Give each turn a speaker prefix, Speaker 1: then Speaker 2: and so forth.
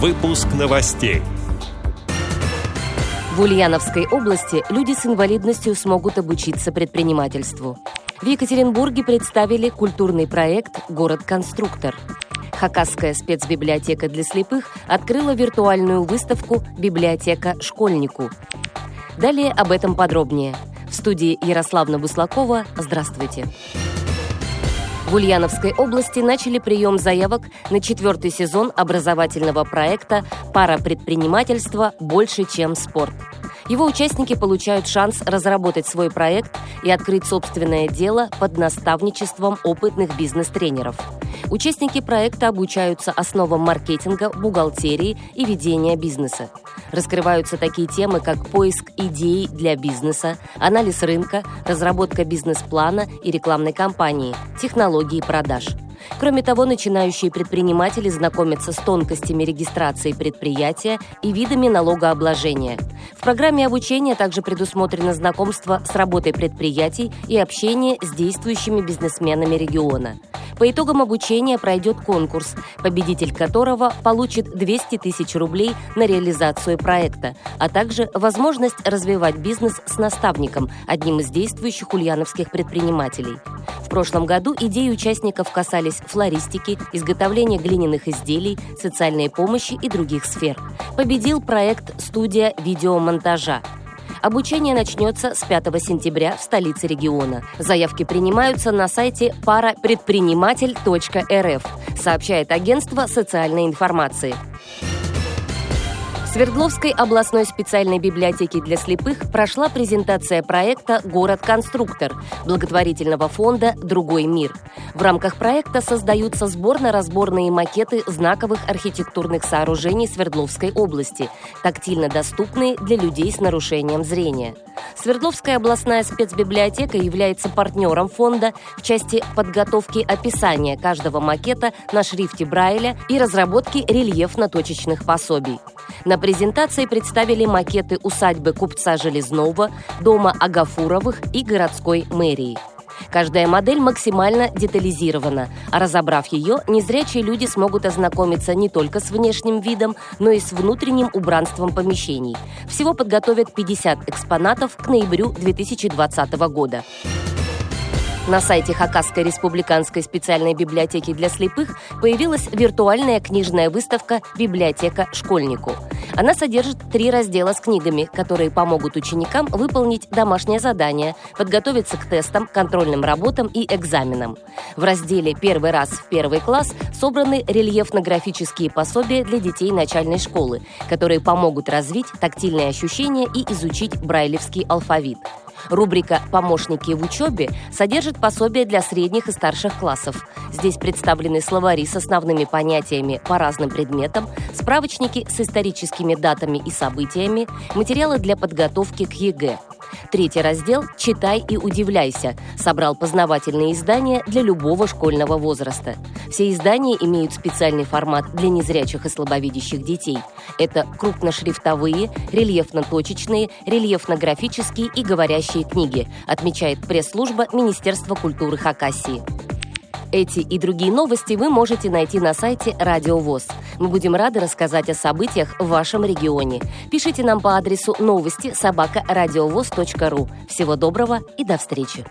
Speaker 1: Выпуск новостей.
Speaker 2: В Ульяновской области люди с инвалидностью смогут обучиться предпринимательству. В Екатеринбурге представили культурный проект «Город-конструктор». Хакасская спецбиблиотека для слепых открыла виртуальную выставку «Библиотека школьнику». Далее об этом подробнее. В студии Ярославна Буслакова. Здравствуйте. В Ульяновской области начали прием заявок на четвертый сезон образовательного проекта «Пара предпринимательства больше, чем спорт». Его участники получают шанс разработать свой проект и открыть собственное дело под наставничеством опытных бизнес-тренеров. Участники проекта обучаются основам маркетинга, бухгалтерии и ведения бизнеса. Раскрываются такие темы, как поиск идей для бизнеса, анализ рынка, разработка бизнес-плана и рекламной кампании, технологии продаж – Кроме того, начинающие предприниматели знакомятся с тонкостями регистрации предприятия и видами налогообложения. В программе обучения также предусмотрено знакомство с работой предприятий и общение с действующими бизнесменами региона. По итогам обучения пройдет конкурс, победитель которого получит 200 тысяч рублей на реализацию проекта, а также возможность развивать бизнес с наставником, одним из действующих ульяновских предпринимателей. В прошлом году идеи участников касались флористики, изготовления глиняных изделий, социальной помощи и других сфер. Победил проект «Студия видеомонтажа». Обучение начнется с 5 сентября в столице региона. Заявки принимаются на сайте парапредприниматель.рф, сообщает агентство социальной информации. В Свердловской областной специальной библиотеке для слепых прошла презентация проекта «Город-конструктор» благотворительного фонда «Другой мир». В рамках проекта создаются сборно-разборные макеты знаковых архитектурных сооружений Свердловской области, тактильно доступные для людей с нарушением зрения. Свердловская областная спецбиблиотека является партнером фонда в части подготовки описания каждого макета на шрифте Брайля и разработки рельефно-точечных пособий. На презентации представили макеты усадьбы купца Железного, дома Агафуровых и городской мэрии. Каждая модель максимально детализирована, а разобрав ее, незрячие люди смогут ознакомиться не только с внешним видом, но и с внутренним убранством помещений. Всего подготовят 50 экспонатов к ноябрю 2020 года. На сайте Хакасской республиканской специальной библиотеки для слепых появилась виртуальная книжная выставка «Библиотека школьнику». Она содержит три раздела с книгами, которые помогут ученикам выполнить домашнее задание, подготовиться к тестам, контрольным работам и экзаменам. В разделе «Первый раз в первый класс» собраны рельефно-графические пособия для детей начальной школы, которые помогут развить тактильные ощущения и изучить брайлевский алфавит. Рубрика «Помощники в учебе» содержит пособия для средних и старших классов. Здесь представлены словари с основными понятиями по разным предметам, справочники с историческими датами и событиями, материалы для подготовки к ЕГЭ. Третий раздел «Читай и удивляйся» собрал познавательные издания для любого школьного возраста. Все издания имеют специальный формат для незрячих и слабовидящих детей. Это крупношрифтовые, рельефно-точечные, рельефно-графические и говорящие книги, отмечает пресс-служба Министерства культуры Хакасии. Эти и другие новости вы можете найти на сайте Радио ВОЗ. Мы будем рады рассказать о событиях в вашем регионе. Пишите нам по адресу новости собака ру. Всего доброго и до встречи!